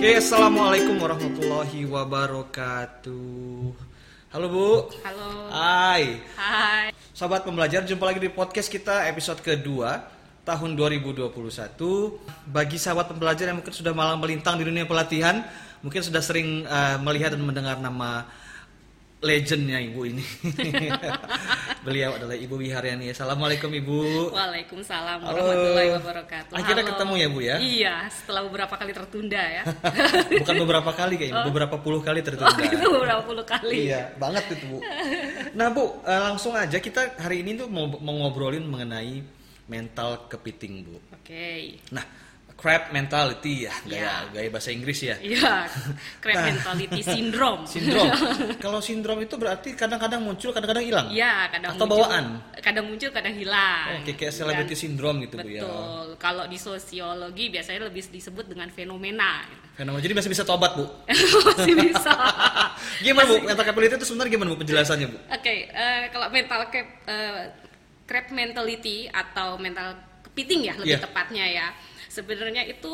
Oke, assalamualaikum warahmatullahi wabarakatuh. Halo Bu. Halo. Hai. Hai. Sobat pembelajar, jumpa lagi di podcast kita episode kedua tahun 2021. Bagi sahabat pembelajar yang mungkin sudah malang melintang di dunia pelatihan, mungkin sudah sering eh, melihat dan mendengar nama legendnya Ibu ini. Beliau adalah Ibu Wiharyani. Assalamualaikum Ibu. Waalaikumsalam Halo. warahmatullahi wabarakatuh. Akhirnya Halo. ketemu ya, Bu, ya? Iya, setelah beberapa kali tertunda ya. Bukan beberapa kali kayaknya, beberapa puluh kali tertunda. oh, itu beberapa puluh kali. Iya, banget itu Bu. Nah Bu, eh, langsung aja kita hari ini tuh mau, mau ngobrolin mengenai mental kepiting Bu. Oke. Nah, crab mentality ya, gaya Iya. gaya bahasa Inggris ya. Iya, crab Nah. mentality syndrome. Sindrom. Kalau sindrom itu berarti kadang-kadang muncul, kadang-kadang hilang. Iya, kadang Atau muncul, bawaan? Kadang muncul, kadang hilang. Oke, kayak celebrity Dan- syndrome gitu Bu ya. Betul. Kalau di sosiologi biasanya lebih disebut dengan fenomena. Fenomena. Jadi masih bisa tobat Bu. Masih bisa. Gimana Bu? Mental capability itu sebenarnya gimana Bu penjelasannya Bu? Oke, eh, kalau mental cap, eh, crab mentality atau mental kepiting ya lebih Iya. tepatnya ya. Sebenarnya itu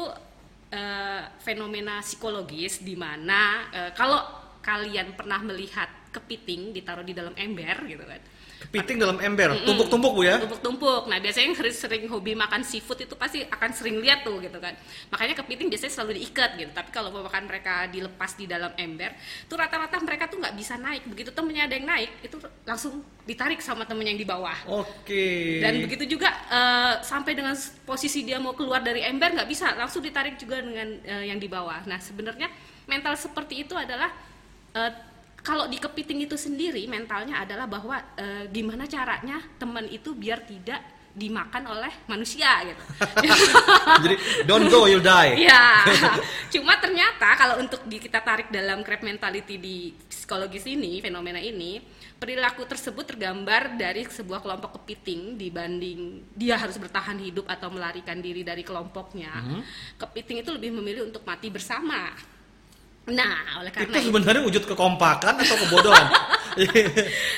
eh, fenomena psikologis di mana eh, kalau kalian pernah melihat kepiting ditaruh di dalam ember gitu kan. Kepiting dalam ember, tumpuk-tumpuk Bu ya. Tumpuk-tumpuk. Nah, biasanya yang sering, hobi makan seafood itu pasti akan sering lihat tuh gitu kan. Makanya kepiting biasanya selalu diikat gitu. Tapi kalau mau makan mereka dilepas di dalam ember, tuh rata-rata mereka tuh nggak bisa naik. Begitu temennya ada yang naik, itu langsung ditarik sama temennya yang di bawah. Oke. Dan begitu juga eh, sampai dengan posisi dia mau keluar dari ember nggak bisa, langsung ditarik juga dengan eh, yang di bawah. Nah, sebenarnya mental seperti itu adalah eh, kalau di kepiting itu sendiri mentalnya adalah bahwa eh, gimana caranya teman itu biar tidak dimakan oleh manusia gitu. Jadi don't go you'll die. Iya. Cuma ternyata kalau untuk di, kita tarik dalam crab mentality di psikologis ini, fenomena ini, perilaku tersebut tergambar dari sebuah kelompok kepiting dibanding dia harus bertahan hidup atau melarikan diri dari kelompoknya. Kepiting itu lebih memilih untuk mati bersama. Nah, oleh karena Itu sebenarnya wujud kekompakan atau kebodohan?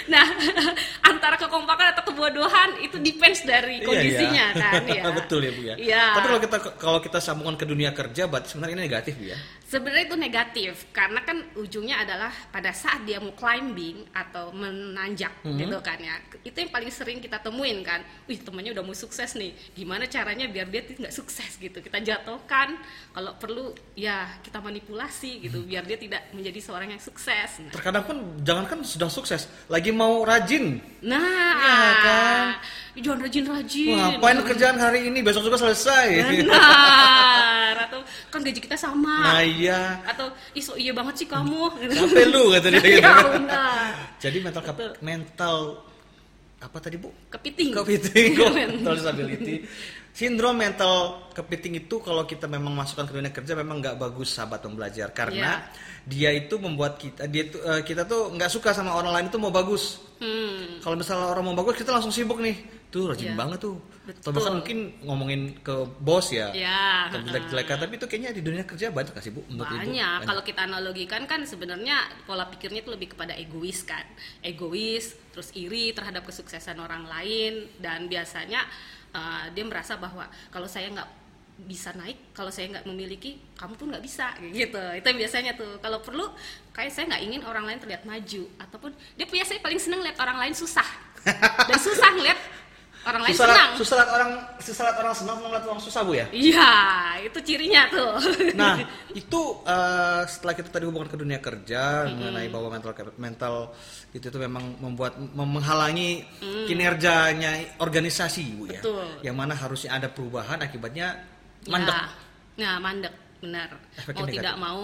Nah, antara kekompakan atau kebodohan itu depends dari Iya, kondisinya iya. kan ya. Betul ya Bu ya. Iya. Tapi kalau kita kalau kita sambungkan ke dunia kerja, berarti sebenarnya ini negatif Bu ya. Sebenarnya itu negatif karena kan ujungnya adalah pada saat dia mau climbing atau menanjak Mhm. gitu kan ya. Itu yang paling sering kita temuin kan. Wih, temannya udah mau sukses nih. Gimana caranya biar dia tidak sukses gitu. Kita jatuhkan kalau perlu ya kita manipulasi gitu biar dia tidak menjadi seorang yang sukses. Nah, Terkadang pun jangankan sudah sukses, lagi mau rajin. Nah, Iya kan? jangan rajin-rajin. Wah, ngapain kerjaan hari ini, besok juga selesai. Benar. Atau kan gaji kita sama. Nah iya. Atau ih so iya banget sih kamu. Sampai lu kata dia gitu. Iya benar. Jadi mental kap- mental apa tadi Bu? Kepiting. Kepiting, kok mental disability. Sindrom mental kepiting itu kalau kita memang masukkan ke dunia kerja memang nggak bagus sahabat pembelajar karena dia itu membuat kita dia itu eh, kita tuh nggak suka sama orang lain itu mau bagus. Hmm. Kalau misalnya orang mau bagus kita langsung sibuk nih. Tuh rajin Iya. banget tuh. Atau Betul. bahkan mungkin ngomongin ke bos ya. Ya. Atau jelek-jelekan tapi itu kayaknya di dunia kerja banyak kasih Bu menurut Ibu? Banyak. Kalau kita analogikan kan sebenarnya pola pikirnya itu lebih kepada egois kan. Egois, terus iri terhadap kesuksesan orang lain dan biasanya eh, dia merasa bahwa kalau saya nggak bisa naik kalau saya nggak memiliki kamu pun nggak bisa gitu. Itu yang biasanya tuh. Kalau perlu kayak saya nggak ingin orang lain terlihat maju. Ataupun dia biasanya paling seneng lihat orang lain susah. Dan susah lihat orang lain susah, senang susah lihat orang susah orang senang mau lihat orang susah bu ya iya itu cirinya tuh nah itu eh, setelah kita tadi hubungan ke dunia kerja mengenai bahwa mental mental itu tuh memang membuat mem- menghalangi kinerjanya organisasi bu ya Betul. yang mana harusnya ada perubahan akibatnya Ya. mandek Nah, mandek benar. Efeknya mau negatif. tidak mau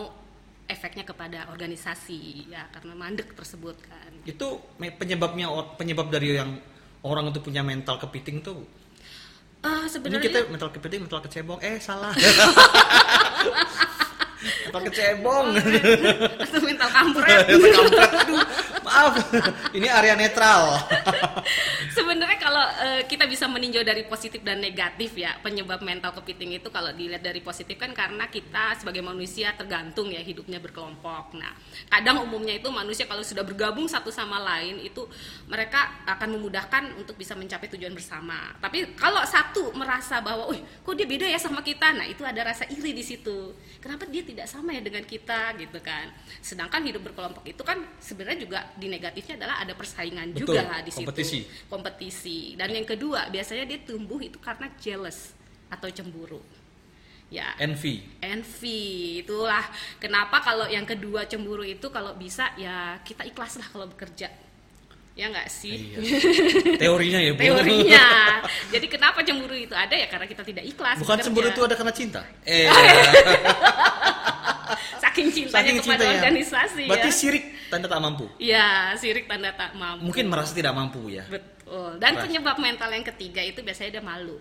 efeknya kepada organisasi ya karena mandek tersebut kan. itu penyebabnya penyebab dari yang orang itu punya mental kepiting tuh Bu. Ah, ini sebenarnya kita mental kepiting mental kecebong eh salah mental kecebong atau mental kampret. Mental kampret. Aduh, maaf ini area netral eh, kita bisa meninjau dari positif dan negatif ya penyebab mental kepiting itu kalau dilihat dari positif kan karena kita sebagai manusia tergantung ya hidupnya berkelompok. Nah kadang umumnya itu manusia kalau sudah bergabung satu sama lain itu mereka akan memudahkan untuk bisa mencapai tujuan bersama. Tapi kalau satu merasa bahwa, wih kok dia beda ya sama kita, nah itu ada rasa iri di situ. Kenapa dia tidak sama ya dengan kita gitu kan? Sedangkan hidup berkelompok itu kan sebenarnya juga di negatifnya adalah ada persaingan Betul, juga di situ kompetisi. kompetisi dan yang kedua biasanya dia tumbuh itu karena jealous atau cemburu. Ya. Envy. Envy. Itulah kenapa kalau yang kedua cemburu itu kalau bisa ya kita ikhlas lah kalau bekerja. Ya nggak sih? Iya. teorinya ya bu. Teorinya. Jadi kenapa cemburu itu? Ada ya karena kita tidak ikhlas bukan bekerja. cemburu itu ada karena cinta? Eh. Saking cintanya saking kepada cintanya. organisasi berarti ya sirik tanda tak mampu? Ya sirik tanda tak mampu. Mungkin merasa tidak mampu ya. Betul. Dan Keras. penyebab mental yang ketiga itu biasanya dia malu.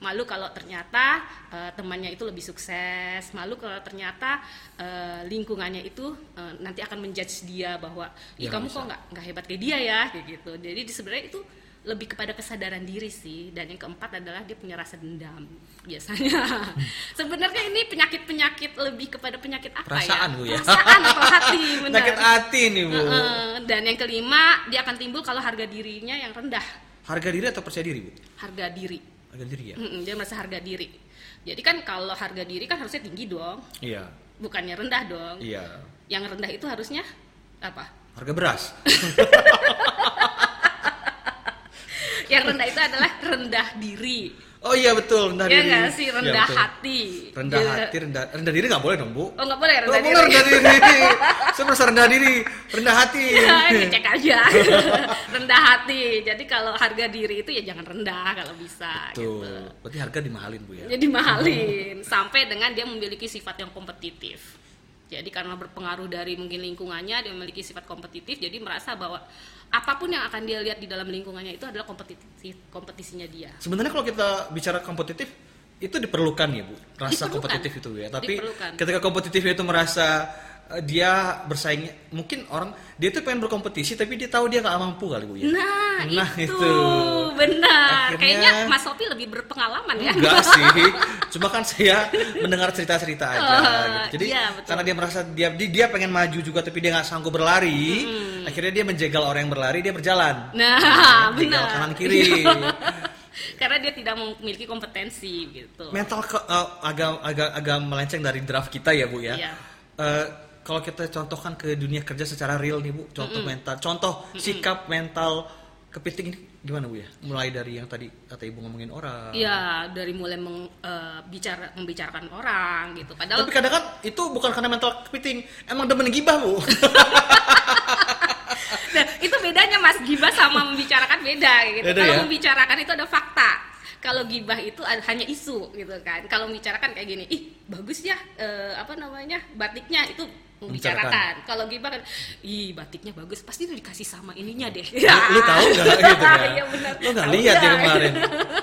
Malu kalau ternyata eh, temannya itu lebih sukses. Malu kalau ternyata eh, lingkungannya itu eh, nanti akan menjudge dia bahwa, ih Ya, kamu bisa. kok nggak nggak hebat kayak dia ya, kayak gitu. Jadi di- sebenarnya itu lebih kepada kesadaran diri sih. Dan yang keempat adalah dia punya rasa dendam biasanya. sebenarnya ini penyakit-penyakit lebih kepada penyakit apa Perasaan, ya? Bu, ya. Perasaan atau hati, benar. sakit hati nih bu. Dan yang kelima dia akan timbul kalau harga dirinya yang rendah. Harga diri atau percaya diri bu? Harga diri. Harga diri ya? Mm-mm, dia merasa harga diri. Jadi kan kalau harga diri kan harusnya tinggi dong. Iya. Bukannya rendah dong. Iya. Yang rendah itu harusnya apa? Harga beras yang rendah itu adalah rendah diri. Oh iya betul rendah ya diri. nggak sih? Iya, rendah betul. hati. Rendah Ya. hati rendah rendah diri nggak boleh dong bu. Oh nggak boleh rendah boleh diri. rendah diri. Saya merasa rendah diri rendah hati. Ini cek aja. Rendah hati. Jadi kalau harga diri itu ya jangan rendah kalau bisa tuh gitu. Berarti harga dimahalin bu ya? Jadi mahalin sampai dengan dia memiliki sifat yang kompetitif jadi karena berpengaruh dari mungkin lingkungannya dia memiliki sifat kompetitif jadi merasa bahwa apa pun yang akan dia lihat di dalam lingkungannya itu adalah kompetitif kompetisinya dia sebenarnya kalau kita bicara kompetitif itu diperlukan ya bu rasa Diperlukan. kompetitif itu ya tapi Diperlukan. ketika kompetitif itu merasa dia bersaing mungkin orang dia tuh pengen berkompetisi tapi dia tahu dia nggak mampu kali bu ya nah, Nah, itu, itu. benar Akhirnya- kayaknya Mas Sopi lebih berpengalaman ya Enggak sih, cuma kan saya mendengar cerita-cerita aja. Oh, gitu. Jadi iya, betul. karena dia merasa dia dia, pengen maju juga tapi dia nggak sanggup berlari, Hmm. akhirnya dia menjegal orang yang berlari dia berjalan. nah Jegal benar kanan kiri. karena dia tidak memiliki kompetensi gitu Mental ke, eh, agak agak agak melenceng dari draft kita ya bu ya. Iya. Eh, kalau kita contohkan ke dunia kerja secara real nih bu, contoh mental, contoh sikap mental kepiting ini gimana bu ya? Mulai dari yang tadi kata ibu ngomongin orang. Iya, dari mulai meng, eh, bicara membicarakan orang gitu. Padahal Tapi kadang kan itu bukan karena mental kepiting, emang demen gibah bu. Nah, itu bedanya Mas gibah sama membicarakan beda gitu. Beda Kalau ya? membicarakan itu ada fakta. Kalau gibah itu hanya isu gitu kan. Kalau membicarakan kayak gini, ih bagus ya eh, apa namanya batiknya itu membicarakan. Kalau gibah kan, ih batiknya bagus, pasti itu dikasih sama ininya deh. lu, lu tahu nggak gitu? Iya benar. Lu nggak lihat ya kemarin.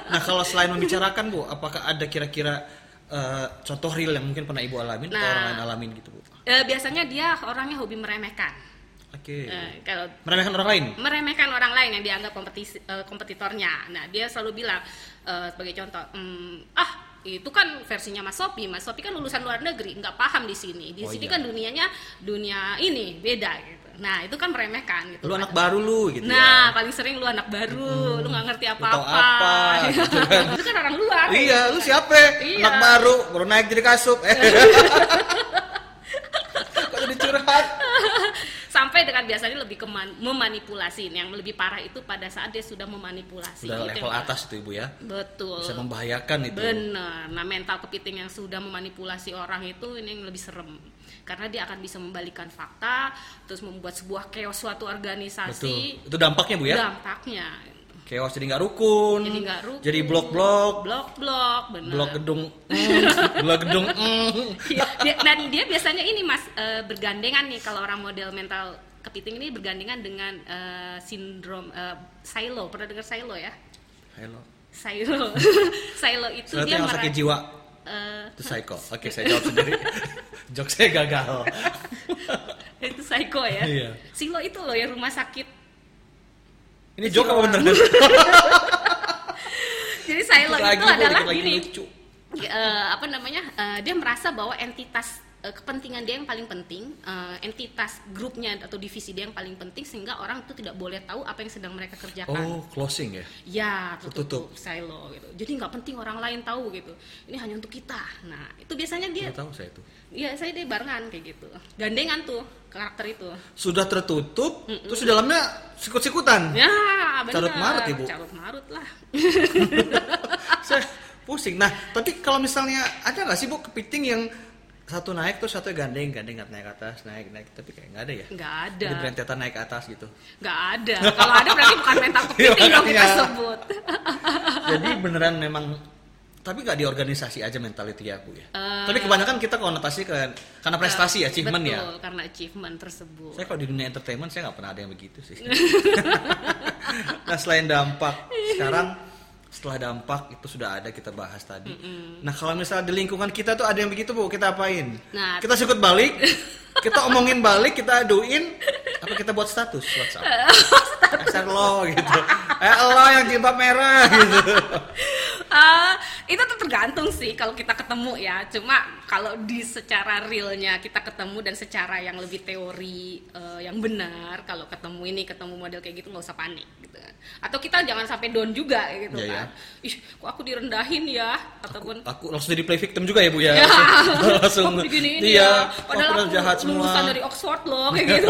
Nah kalau selain membicarakan bu, apakah ada kira-kira eh, contoh real yang mungkin pernah ibu alamin atau Nah. orang lain alamin gitu bu? Eh, biasanya dia orangnya hobi meremehkan. Oke. Eh, kalau Meremehkan orang lain. meremehkan orang lain yang dianggap kompetisi, eh, kompetitornya. Nah, dia selalu bilang eh, sebagai contoh, "Hmm, ah itu kan versinya Mas Sopi. Mas Sopi kan lulusan luar negeri, nggak paham di sini. Di Oh, sini iya. kan dunianya dunia ini beda gitu. Nah, itu kan meremehkan gitu. Lu anak baru lu gitu Nah, ya. paling sering lu anak baru, lu nggak ngerti apa-apa. apa, gitu kan. itu kan orang luar. Iya, lu siapa? Iya. Anak baru, baru naik jadi kasup. Eh. Kok jadi curhat? Sampai dengan biasanya lebih ke man- memanipulasi. Yang lebih parah itu pada saat dia sudah memanipulasi. Sudah Itu level yang- atas itu ibu ya. Betul. Bisa membahayakan itu. Benar. Nah, mental kepiting yang sudah memanipulasi orang itu ini yang lebih serem. Karena dia akan bisa membalikan fakta, terus membuat sebuah chaos suatu Betul. organisasi. Itu dampaknya bu ya. Dampaknya Chaos jadi nggak rukun. jadi nggak rukun. Jadi blok-blok. blok-blok, benar. Blok gedung. mm, blok gedung. mm. Iya, dia- dan dia biasanya ini Mas eh, bergandengan nih kalau orang model mental kepiting ini bergandengan dengan eh, sindrom eh, silo. Pernah dengar silo ya? Hello. Silo. silo itu Berarti dia yang sakit jiwa eh, itu psycho. Oke, saya jawab sendiri. Jok saya gagal. itu psycho ya. Iya. Silo itu loh yang rumah sakit. Ini jok apa bener? Jadi Silo Dikit itu Bu, adalah lagi gini. lucu. eh, apa namanya eh, dia merasa bahwa entitas eh, kepentingan dia yang paling penting eh, entitas grupnya atau divisi dia yang paling penting sehingga orang itu tidak boleh tahu apa yang sedang mereka kerjakan Oh, closing ya. ya Tertutup. tertutup silo gitu jadi nggak penting orang lain tahu gitu ini hanya untuk kita nah itu biasanya dia Nggak tahu saya itu. ya saya dia barengan kayak gitu gandengan tuh karakter itu Sudah tertutup, terus di dalamnya sikut-sikutan. ya benar Carut marut, Ibu. carut marut lah saya pusing. Nah, tapi kalau misalnya ada nggak sih bu kepiting yang satu naik terus satu gandeng, gandeng naik ke atas, naik naik, tapi kayak nggak ada ya? nggak ada Jadi berentetan naik ke atas gitu. nggak ada kalau ada berarti bukan mental kepiting dong kita Iya. sebut Jadi beneran memang tapi nggak di organisasi aja mentality ya bu ya. Eh, tapi kebanyakan kita konotasi ke karena prestasi, achievement betul, ya. karena achievement tersebut Saya kalau di dunia entertainment saya nggak pernah ada yang begitu sih. nah selain dampak, sekarang setelah dampak itu sudah ada kita bahas tadi. Nah kalau misalnya di lingkungan kita tuh ada yang begitu bu, kita apain? Nah, kita sikut balik, kita omongin balik, kita aduin, apa kita buat status WhatsApp? Dasar lo gitu. Eh lo yang jilbab merah gitu. Eh, itu tergantung sih kalau kita ketemu ya. Cuma kalau di secara realnya kita ketemu dan secara yang lebih teori eh, yang benar, kalau ketemu ini ketemu model kayak gitu nggak usah panik gitu kan. Atau kita jangan sampai down juga gitu Iya, kan. Ih, kok aku direndahin ya ataupun Aku langsung jadi play victim juga ya bu ya. Ya, langsung. kok beginiin Iya. ya. Padahal aku aku jahat semua. lulusan dari Oxford loh kayak gitu.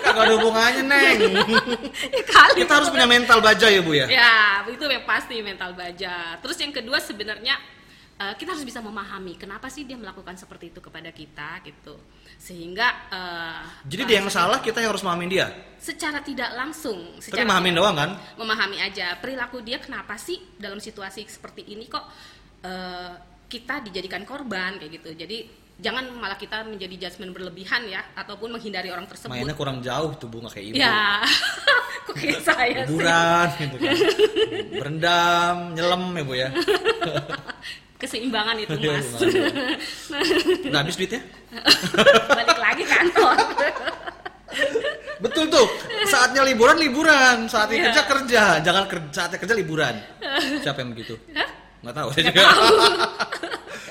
Kagak ada hubungannya neng. ya kali. Kita harus punya mental baja ya bu ya. Ya, itu yang pasti mental baja. Terus yang kedua sebenarnya eh, kita harus bisa memahami kenapa sih dia melakukan seperti itu kepada kita gitu. Sehingga eh, Jadi dia yang salah, kita yang harus memahamin dia. secara tidak langsung, Tapi secara memahamin tidak- doang kan? memahami aja perilaku dia kenapa sih dalam situasi seperti ini kok eh, kita dijadikan korban kayak gitu. Jadi jangan malah kita menjadi judgement berlebihan ya ataupun menghindari orang tersebut. Mainnya kurang jauh tuh bu, nggak kayak ibu. Ya, kok kayak saya sih. Liburan gitu kan. Berendam, nyelam ya bu ya. Keseimbangan itu Iya, mas. Nah habis duitnya? Balik lagi kantor. Betul tuh. Saatnya liburan liburan, saatnya Iya. kerja kerja, jangan kerja saatnya kerja liburan. Siapa yang begitu? Hah? Nggak tahu saya juga.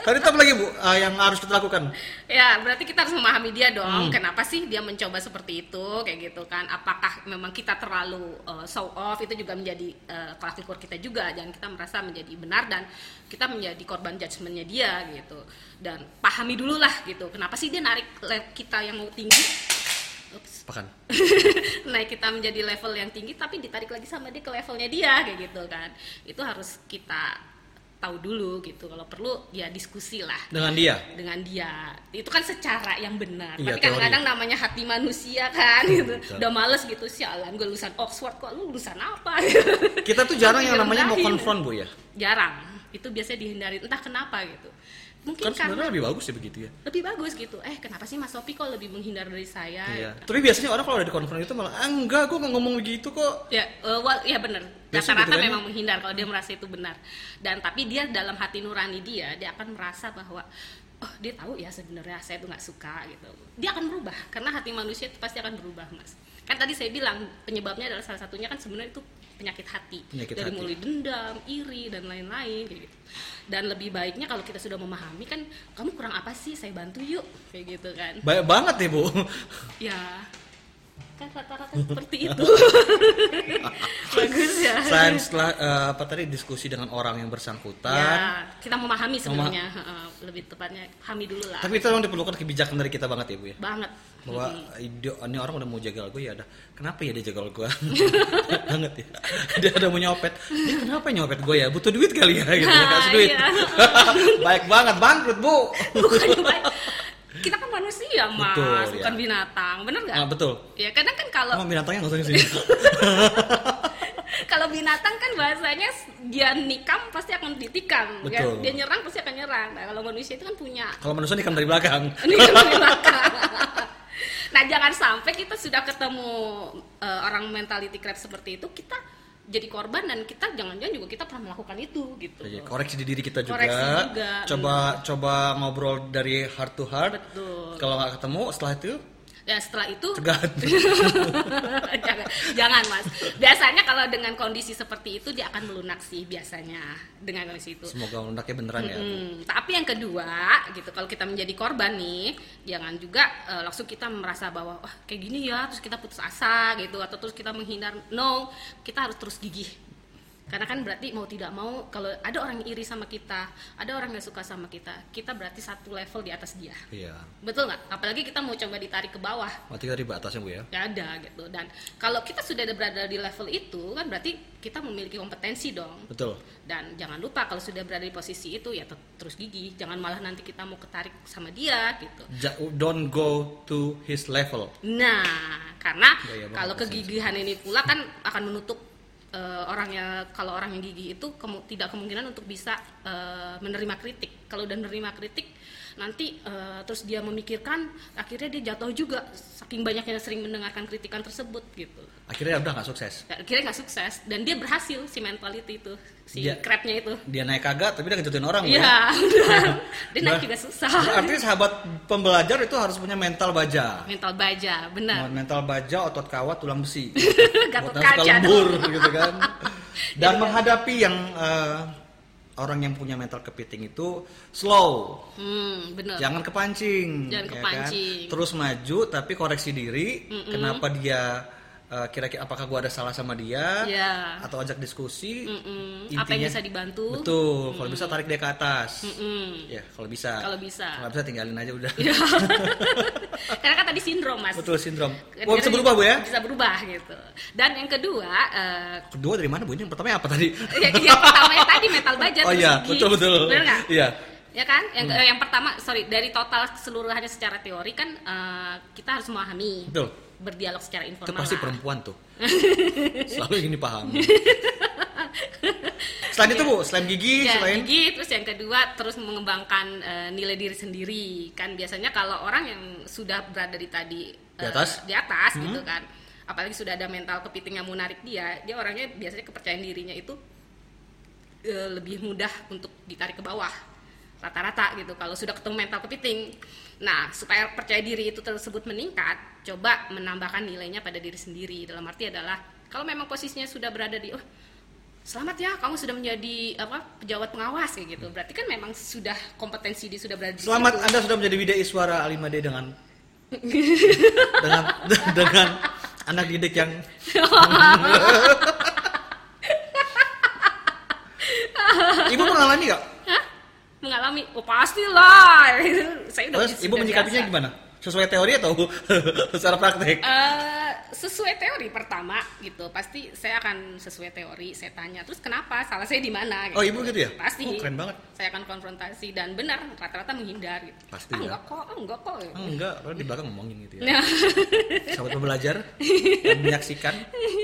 Tadi apa lagi bu Ah, yang harus kita lakukan? ya berarti kita harus memahami dia dong. Hmm. kenapa sih dia mencoba seperti itu? Kayak gitu kan. Apakah memang kita terlalu uh, show off? Itu juga menjadi uh, kita juga. Jangan kita merasa menjadi benar dan kita menjadi korban judgementnya dia gitu. Dan pahami dulu lah gitu. Kenapa sih dia narik kita yang mau tinggi? Ups. Naik kita menjadi level yang tinggi tapi ditarik lagi sama dia ke levelnya dia kayak gitu kan. Itu harus kita tahu dulu gitu. Kalau perlu ya diskusi lah. Dengan dia. dengan dia. Itu kan secara yang benar. Iya, tapi kadang-kadang namanya hati manusia kan gitu. betul. udah males gitu sialan gue lulusan Oxford kok lu lulusan apa? Kita tuh jarang yang namanya mau konfront bu ya. jarang. Itu biasanya dihindari. Entah kenapa gitu mungkin Kan sebenarnya lebih bagus ya begitu ya. lebih bagus gitu eh kenapa sih Mas Sopi kok lebih menghindar dari saya Iya. Tapi biasanya orang kalau udah di konfront itu malah ah, enggak, gue nggak ngomong begitu kok. Ya, eh, wal- ya benar. Biasanya Rata-rata gitu kan? memang menghindar kalau dia merasa itu benar. Dan tapi dia dalam hati nurani dia, dia akan merasa bahwa oh dia tahu ya sebenarnya saya itu nggak suka gitu. Dia akan berubah karena hati manusia itu pasti akan berubah, mas. Kan tadi saya bilang penyebabnya adalah salah satunya kan sebenarnya itu penyakit hati Penyakit dari hati. mulai dendam, iri dan lain-lain kayak gitu. Dan lebih baiknya kalau kita sudah memahami kan kamu kurang apa sih? Saya bantu yuk kayak gitu kan. Banyak banget nih bu. Ya kan rata-rata seperti itu. Bagus ya. Selain setelah eh, apa tadi diskusi dengan orang yang bersangkutan, Ya, kita memahami sebenarnya, heeh, lebih tepatnya pahami dulu lah. tapi itu memang diperlukan kebijakan dari kita banget ya bu ya. Banget. Bahwa ide, ini orang udah mau jagal gue ya ada. Kenapa ya dia jagal gue? banget ya. Dia udah mau nyopet. Dia kenapa nyopet gue ya? Butuh duit kali ya gitu. Ah, Kasih duit. iya. Baik banget bangkrut bu. Baik. Kita kan manusia, Mas, Betul, bukan ya. binatang. Bener nggak? Ah, betul. Ya, kadang kan kalau Emang binatangnya nggak usah sini. kalau binatang kan bahasanya dia nikam pasti akan ditikam, kan? Dia nyerang pasti akan nyerang. Nah, kalau manusia itu kan punya Kalau manusia nikam dari belakang. nikam dari belakang. Nah, jangan sampai kita sudah ketemu eh, orang mentality crab seperti itu, kita jadi korban dan kita jangan-jangan juga kita pernah melakukan itu gitu. Iya, koreksi di diri kita juga. Koreksi juga, Coba coba ngobrol dari heart to heart. Betul. Kalau nggak ketemu setelah itu Ya setelah itu jangan, jangan mas. Biasanya kalau dengan kondisi seperti itu dia akan melunak sih biasanya dengan kondisi itu. Semoga melunaknya beneran ya. Mm, tapi yang kedua gitu kalau kita menjadi korban nih jangan juga eh, langsung kita merasa bahwa wah kayak gini ya terus kita putus asa gitu atau terus kita menghindar no kita harus terus gigih karena kan berarti mau tidak mau kalau ada orang iri sama kita ada orang yang suka sama kita kita berarti satu level di atas dia Iya. betul nggak apalagi kita mau coba ditarik ke bawah Mati dari batasnya bu ya. ya ada gitu dan kalau kita sudah ada berada di level itu kan berarti kita memiliki kompetensi dong Betul. dan jangan lupa kalau sudah berada di posisi itu ya terus gigih jangan malah nanti kita mau ketarik sama dia gitu Ja- don't go to his level. nah karena Gaya banget kalau kegigihan ini pula kan akan menutup eh, orangnya kalau orang yang gigih itu kemu- tidak kemungkinan untuk bisa eh, menerima kritik. Kalau udah menerima kritik nanti eh, terus dia memikirkan akhirnya dia jatuh juga saking banyaknya sering mendengarkan kritikan tersebut gitu Akhirnya udah nggak sukses. Ya, akhirnya nggak sukses dan dia berhasil si mentality itu si Dia- crabnya itu Dia naik kagak, tapi dia ngejatuhin orang. Ya. Iya, benar. dia naik juga susah. Berarti sahabat pembelajar itu harus punya mental baja. Mental baja, benar. Mental baja, otot kawat, tulang besi. Suka kaca lembur gitu kan. Dan menghadapi yang eh, orang yang punya mental kepiting itu slow, Hmm, benar. jangan kepancing, Jangan ya kepancing. Kan? Terus maju tapi koreksi diri. Kenapa dia eh, kira-kira apakah gua ada salah sama dia? Iya. Atau ajak diskusi? Mm-mm. Intinya- Apa yang bisa dibantu? Betul. Kalau bisa tarik dia ke atas. Mm-mm. Ya, kalau bisa. Kalau bisa. Kalau bisa tinggalin aja udah. Karena kan tadi sindrom, Mas. Betul sindrom. Oh, bisa berubah bu ya? Bisa berubah gitu. Dan yang kedua, eh, Kedua dari mana bu? Ini yang pertama apa tadi? ya, yang pertama yang tadi mental baja Oh iya, betul betul. Benar nggak? Iya. Ya kan? Yang eh, yang pertama, sorry, dari total keseluruhannya secara teori kan eh, kita harus memahami. Betul. Berdialog secara Itu informal. pasti lah. perempuan tuh. Selalu ingin dipahami. selain itu bu, selain gigi, Ya, selain gigi, terus yang kedua terus mengembangkan eh, nilai diri sendiri. Kan biasanya kalau orang yang sudah berada di tadi Di eh, atas? di atas gitu kan. Apalagi sudah ada mental kepiting yang menarik dia, dia orangnya biasanya kepercayaan dirinya itu eh, lebih mudah untuk ditarik ke bawah rata-rata gitu kalau sudah ketemu mental kepiting nah supaya percaya diri itu tersebut meningkat coba menambahkan nilainya pada diri sendiri dalam arti adalah kalau memang posisinya sudah berada di oh selamat ya kamu sudah menjadi apa pejabat pengawas kayak gitu berarti kan memang sudah kompetensi dia sudah berada di Selamat situ. Anda sudah menjadi Wida Iswara A5D dengan dengan dengan anak didik yang Ibu mengalami nggak? Mengalami oh pastilah saya udah Terus ibu menyikapinya gimana? Sesuai teori atau secara praktek? Eh, sesuai teori pertama gitu pasti saya akan sesuai teori saya tanya terus kenapa salah saya di mana Oh, ibu gitu ya? pasti Oh, keren banget. saya akan konfrontasi dan benar rata-rata menghindar gitu Pasti ah, ya. enggak kok ah, enggak kok Oh, enggak, karena di belakang ngomongin gitu ya. Nah, Sahabat pembelajar menyaksikan,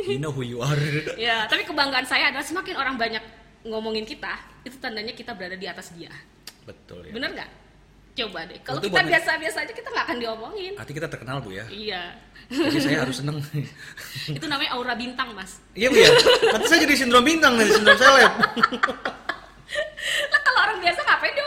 you know who you are. ya tapi kebanggaan saya adalah semakin orang banyak ngomongin kita itu tandanya kita berada di atas dia Betul ya. bener nggak coba deh kalau kita biasa-biasa aja kita nggak akan diomongin Arti kita terkenal bu ya. iya Jadi saya harus seneng. itu namanya aura bintang mas Iya bu ya. Nanti saya jadi sindrom bintang nih, sindrom seleb. lah kalau orang biasa ngapain kan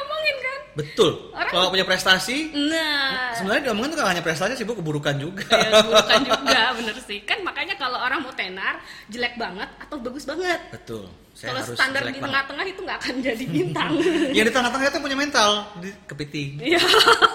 Betul. Orang- Kalau punya prestasi, nah sebenarnya diomongin tuh gak hanya prestasi sih bu, keburukan juga. ya bukan juga bener sih kan makanya kalau orang mau tenar jelek banget atau bagus banget Betul. Saya kalau harus standar di tengah-tengah itu nggak akan jadi bintang Yang di tengah-tengah itu punya mental, di kepiting. iya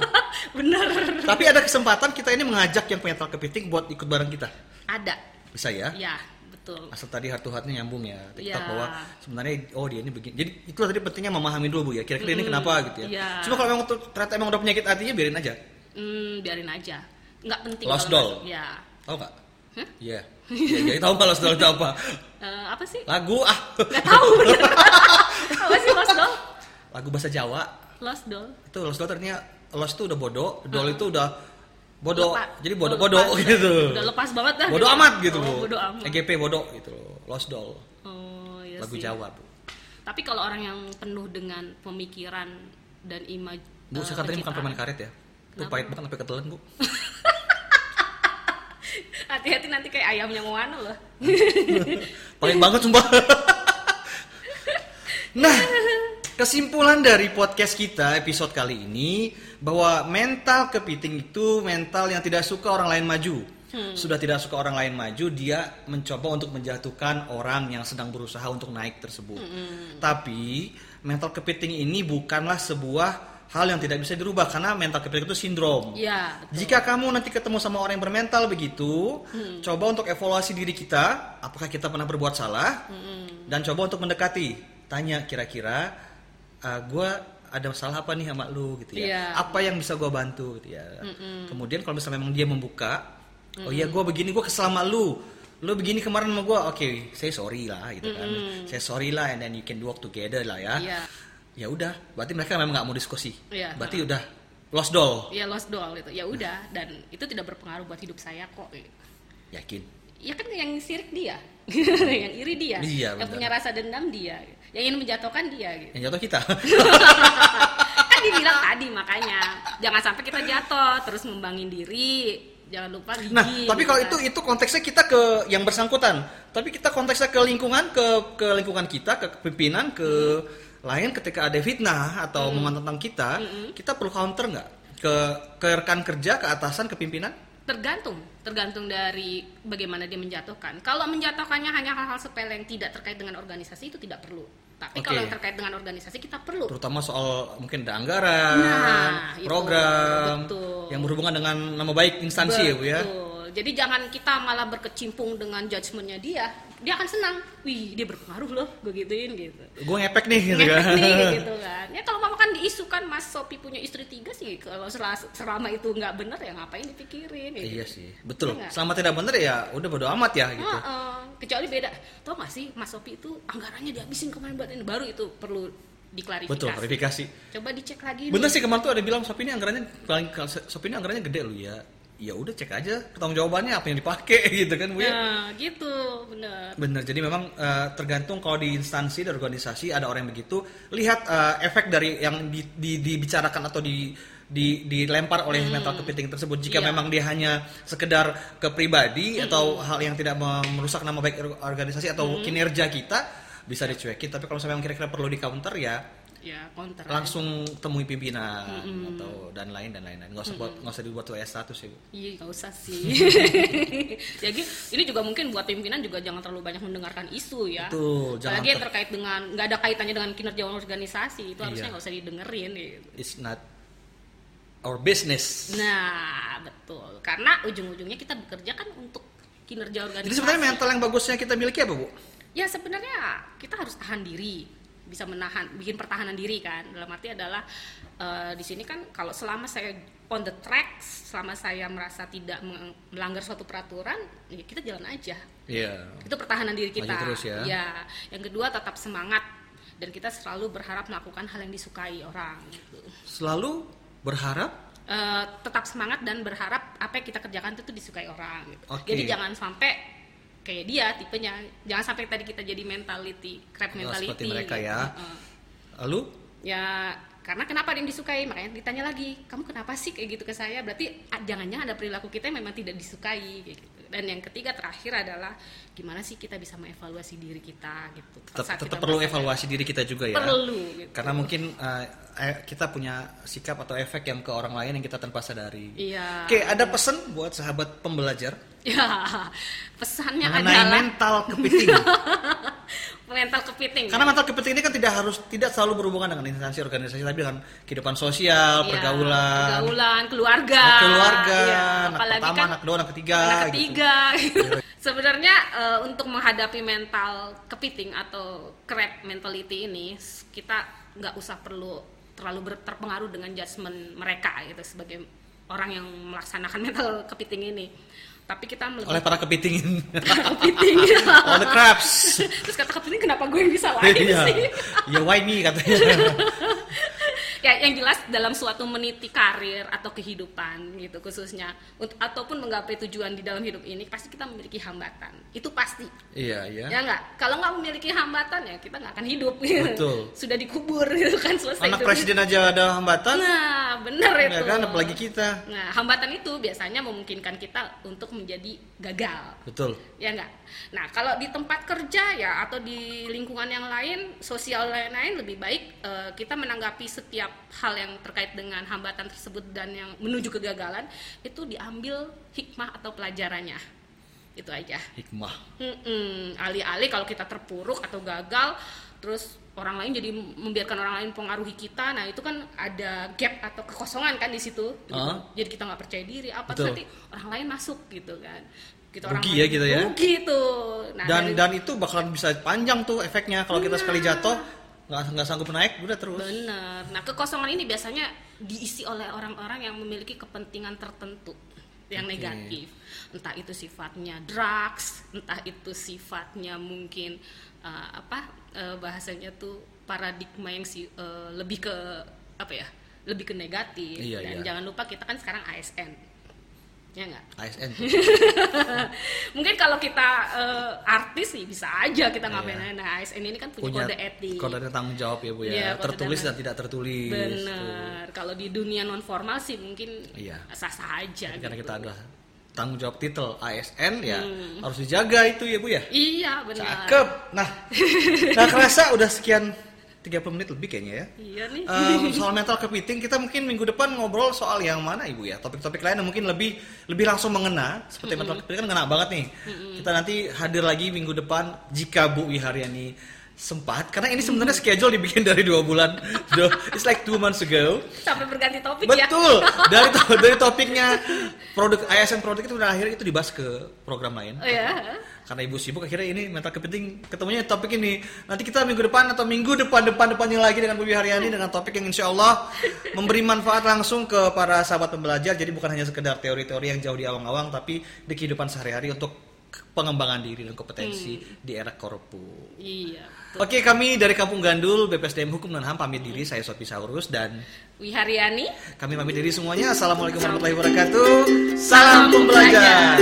bener Tapi ada kesempatan kita ini mengajak yang punya mental kepiting buat ikut bareng kita. ada Bisa ya? ya betul Asal tadi heart to heart-nya nyambung ya. TikTok Iya. bahwa sebenarnya oh dia ini begini. Jadi itu tadi pentingnya memahami dulu Bu ya. Kira-kira ini kenapa gitu ya. iya. Cuma kalau memang ternyata emang udah penyakit hatinya biarin aja. hmm, biarin aja nggak penting Lost kalau doll. ya Tahu nggak? Hah? Iya. Iya, jadi tahu nggak Lost Doll itu apa? Eh, apa sih Lagu ah. nggak tahu apa sih lost doll Lagu bahasa Jawa. lost doll Itu Lost Doll ternyata Lost itu udah bodoh, doll itu udah bodoh. Jadi Oh, bodoh-bodoh lepas. gitu. udah lepas banget dah Bodoh amat gitu oh, Bu. bodoh amat EGP bodoh gitu loh. Lost Doll. oh iya Lagu sih. Jawa, Bu. tapi kalau orang yang penuh dengan pemikiran dan imaj Bu, eh, saya tadi makan pencitraan. permen karet ya. Kenapa? pahit banget sampai ketelan, Bu. hati-hati nanti kayak ayamnya Moana loh Pahit banget sumpah. nah, Kesimpulan dari podcast kita episode kali ini bahwa mental kepiting itu mental yang tidak suka orang lain maju. Sudah tidak suka orang lain maju, dia mencoba untuk menjatuhkan orang yang sedang berusaha untuk naik tersebut. Tapi mental kepiting ini bukanlah sebuah hal yang tidak bisa dirubah karena mental kepiting itu sindrom. Betul. Jika kamu nanti ketemu sama orang yang bermental begitu, coba untuk evaluasi diri kita, apakah kita pernah berbuat salah, dan coba untuk mendekati, tanya kira-kira, gue ada masalah apa nih sama lu gitu ya, Iya. apa yang bisa gue bantu gitu ya. Kemudian kalau misalnya memang dia membuka, oh iya gue begini, gue kesel sama lu, lu begini kemarin sama gue, oke, saya sorry lah gitu kan, saya sorry lah, and then you can work together lah ya. Iya. Ya udah, berarti mereka memang nggak mau diskusi, Iya. berarti udah lost doll, Ya lost doll itu. Ya udah dan itu tidak berpengaruh buat hidup saya kok. yakin. Ya kan yang sirik dia, yang iri dia, Iya, yang benar. punya rasa dendam dia, yang ingin menjatuhkan dia. Gitu. Yang jatuh kita. kan dibilang tadi makanya jangan sampai kita jatuh terus ngembangin diri jangan lupa gigi Nah, tapi kalau gitu itu itu konteksnya kita ke yang bersangkutan. Tapi kita konteksnya ke lingkungan, ke ke lingkungan kita, ke pimpinan, ke lain ketika ada fitnah atau omongan tentang kita, kita perlu counter nggak ke ke rekan kerja, ke atasan, ke pimpinan? Tergantung tergantung dari bagaimana dia menjatuhkan kalau menjatuhkannya hanya hal-hal sepele yang tidak terkait dengan organisasi itu tidak perlu tapi Oke. kalau yang terkait dengan organisasi kita perlu Terutama soal mungkin ada anggaran, Nah, itu, program betul. yang berhubungan dengan nama baik instansi ya, Bu ya. Jadi jangan kita malah berkecimpung dengan judgementnya dia. Dia akan senang. Wih, dia berpengaruh loh, gue gituin gitu. Gue ngepek nih gitu Ngefek kan. nih gitu kan. Ya kalau mama kan diisukan Mas Sopi punya istri tiga sih. Kalau sel- selama itu nggak bener ya ngapain dipikirin. Gitu. Iya sih, betul. Iya nggak? Selama tidak benar ya udah bodo amat ya gitu. Heeh. kecuali beda. Tau gak sih Mas Sopi itu anggarannya dihabisin kemarin buat ini baru itu perlu diklarifikasi. Betul, verifikasi. Coba dicek lagi. Bener sih kemarin tuh ada bilang Shopee ini anggarannya paling Shopee ini anggarannya gede loh ya. Ya udah cek aja pertanggung jawabannya apa yang dipakai gitu kan Bu ya. Nah, gitu, bener. Bener, jadi memang eh, tergantung kalau di instansi dan organisasi ada orang yang begitu, lihat eh, efek dari yang di- di- dibicarakan atau di, di- dilempar oleh mental kepiting tersebut. Jika Hmm. Iya. memang dia hanya sekedar ke pribadi atau hal yang tidak merusak nama baik or- organisasi atau Hmm. kinerja kita, bisa dicuekin. Tapi kalau memang kira-kira perlu di counter ya Ya, counter. langsung temui pimpinan atau dan lain dan lain-lain. Nggak usah buat nggak usah dibuat WS status ya. Bu. Iya nggak usah sih. ya gitu. Ini juga mungkin buat pimpinan juga jangan terlalu banyak mendengarkan isu ya. Betul, jangan Apalagi yang ter- terkait dengan nggak ada kaitannya dengan kinerja organisasi itu harusnya Iya. nggak usah didengerin. Gitu. It's not our business. Nah betul. Karena ujung-ujungnya kita bekerja kan untuk kinerja organisasi. Jadi sebenarnya mental yang bagusnya kita miliki apa bu? Ya sebenarnya kita harus tahan diri, bisa menahan, bikin pertahanan diri kan. Dalam arti adalah eh, di sini kan kalau selama saya on the track, selama saya merasa tidak melanggar suatu peraturan, ya kita jalan aja. Iya. Itu pertahanan diri kita. Terus ya. Yang kedua tetap semangat dan kita selalu berharap melakukan hal yang disukai orang. Gitu. Selalu berharap Eh, tetap semangat dan berharap apa yang kita kerjakan itu tuh disukai orang. Gitu. Oke. Jadi jangan sampai kayak dia tipenya, jangan sampai tadi kita jadi mentality, crab Oh, mentality. seperti mereka ya. Heeh. lalu Ya karena kenapa ada yang disukai makanya ditanya lagi kamu kenapa sih kayak gitu ke saya berarti jangan-jangan ada perilaku kita yang memang tidak disukai kayak gitu dan yang ketiga terakhir adalah gimana sih kita bisa mengevaluasi diri kita gitu tetap, perlu evaluasi diri kita juga ya. perlu gitu. Karena mungkin eh, kita punya sikap atau efek yang ke orang lain yang kita tanpa sadari. iya Oke, ada pesan buat sahabat pembelajar ya pesannya mengenai adalah mental kepiting. mental kepiting Karena mental kepiting ini kan tidak harus tidak selalu berhubungan dengan instansi organisasi tapi dengan kehidupan sosial, Iya, pergaulan, pergaulan keluarga anak keluarga, Iya, anak apalagi pertama, kan anak kedua, anak ketiga. anak gitu. ketiga sebenarnya eh, untuk menghadapi mental kepiting atau crab mentality ini kita nggak usah perlu terlalu terpengaruh dengan judgement mereka gitu sebagai orang yang melaksanakan mental kepiting ini tapi kita Oleh melihat para kepiting. kepiting All the crabs. terus kata kepiting kenapa gue yang bisa lain Iya. sih Ya why me katanya. ya yang jelas dalam suatu meniti karir atau kehidupan gitu khususnya Untuk, ataupun menggapai tujuan di dalam hidup ini pasti kita memiliki hambatan itu pasti Iya, iya. ya nggak kalau nggak memiliki hambatan ya kita nggak akan hidup gitu. Betul. sudah dikubur gitu kan selesai Anak hidup presiden aja ada hambatan, nah benar itu ya kan apalagi kita. nah hambatan itu biasanya memungkinkan kita untuk menjadi gagal Betul. ya enggak nah kalau di tempat kerja ya atau di lingkungan yang lain sosial lain-lain lebih baik eh, kita menanggapi setiap hal yang terkait dengan hambatan tersebut dan yang menuju kegagalan itu diambil hikmah atau pelajarannya itu aja Hikmah. Mm-mm. alih-alih kalau kita terpuruk atau gagal terus orang lain jadi membiarkan orang lain pengaruhi kita nah itu kan ada gap atau kekosongan kan di situ gitu. Ah. jadi kita nggak percaya diri apa Betul. terus nanti orang lain masuk gitu kan kita orang Rugi lain ya kita ya. rugi nah, Dan dari- dan itu bakalan bisa panjang tuh efeknya kalau kita sekali jatuh nggak nggak sanggup naik udah terus. bener nah kekosongan ini biasanya diisi oleh orang-orang yang memiliki kepentingan tertentu yang Oke. negatif entah itu sifatnya drugs entah itu sifatnya mungkin uh, apa uh, bahasanya tuh paradigma yang si uh, lebih ke apa ya lebih ke negatif Iya, dan iya. jangan lupa kita kan sekarang ASN ya nggak ASN. mungkin kalau kita uh, artis sih bisa aja kita ngapain Iya. nah ASN ini kan punya, kode etik kode tanggung jawab ya bu ya. Iya, kode tertulis dan- dan tidak tertulis. tuh. Benar. Kalau di dunia non formal sih mungkin Iya. sah-sah aja. Karena gitu. kita ada tanggung jawab titel ASN ya Hmm. harus dijaga itu ya bu ya. Iya benar. Cakep. Nah, nah kerasa udah sekian 30 menit lebih kayaknya ya. Iya nih. Em, soal mental kepiting kita mungkin minggu depan ngobrol soal yang mana ibu ya? Topik-topik lain yang mungkin lebih lebih langsung mengena seperti mental kepiting kan ngena banget nih. Kita nanti hadir lagi minggu depan jika Bu Wiharyani sempat karena ini sebenarnya schedule dibikin dari dua bulan. It's like two months ago. Sampai berganti topik ya. betul. Dari to- dari topiknya produk ASN produk itu udah akhirnya itu dibahas ke program lain. Oh ya. Karena ibu sibuk akhirnya ini mental kepiting ketemunya topik ini nanti kita minggu depan atau minggu depan depan depannya lagi dengan Bu Haryani dengan topik yang insya Allah memberi manfaat langsung ke para sahabat pembelajar jadi bukan hanya sekedar teori-teori yang jauh di awang-awang tapi di kehidupan sehari-hari untuk pengembangan diri dan kompetensi di era korpu. Iya. betul. Oke kami dari Kampung Gandul BPSDM Hukum dan HAM pamit diri saya Sopi Saurus dan Wiharyani. kami pamit diri semuanya Assalamualaikum warahmatullahi wabarakatuh Salam pembelajar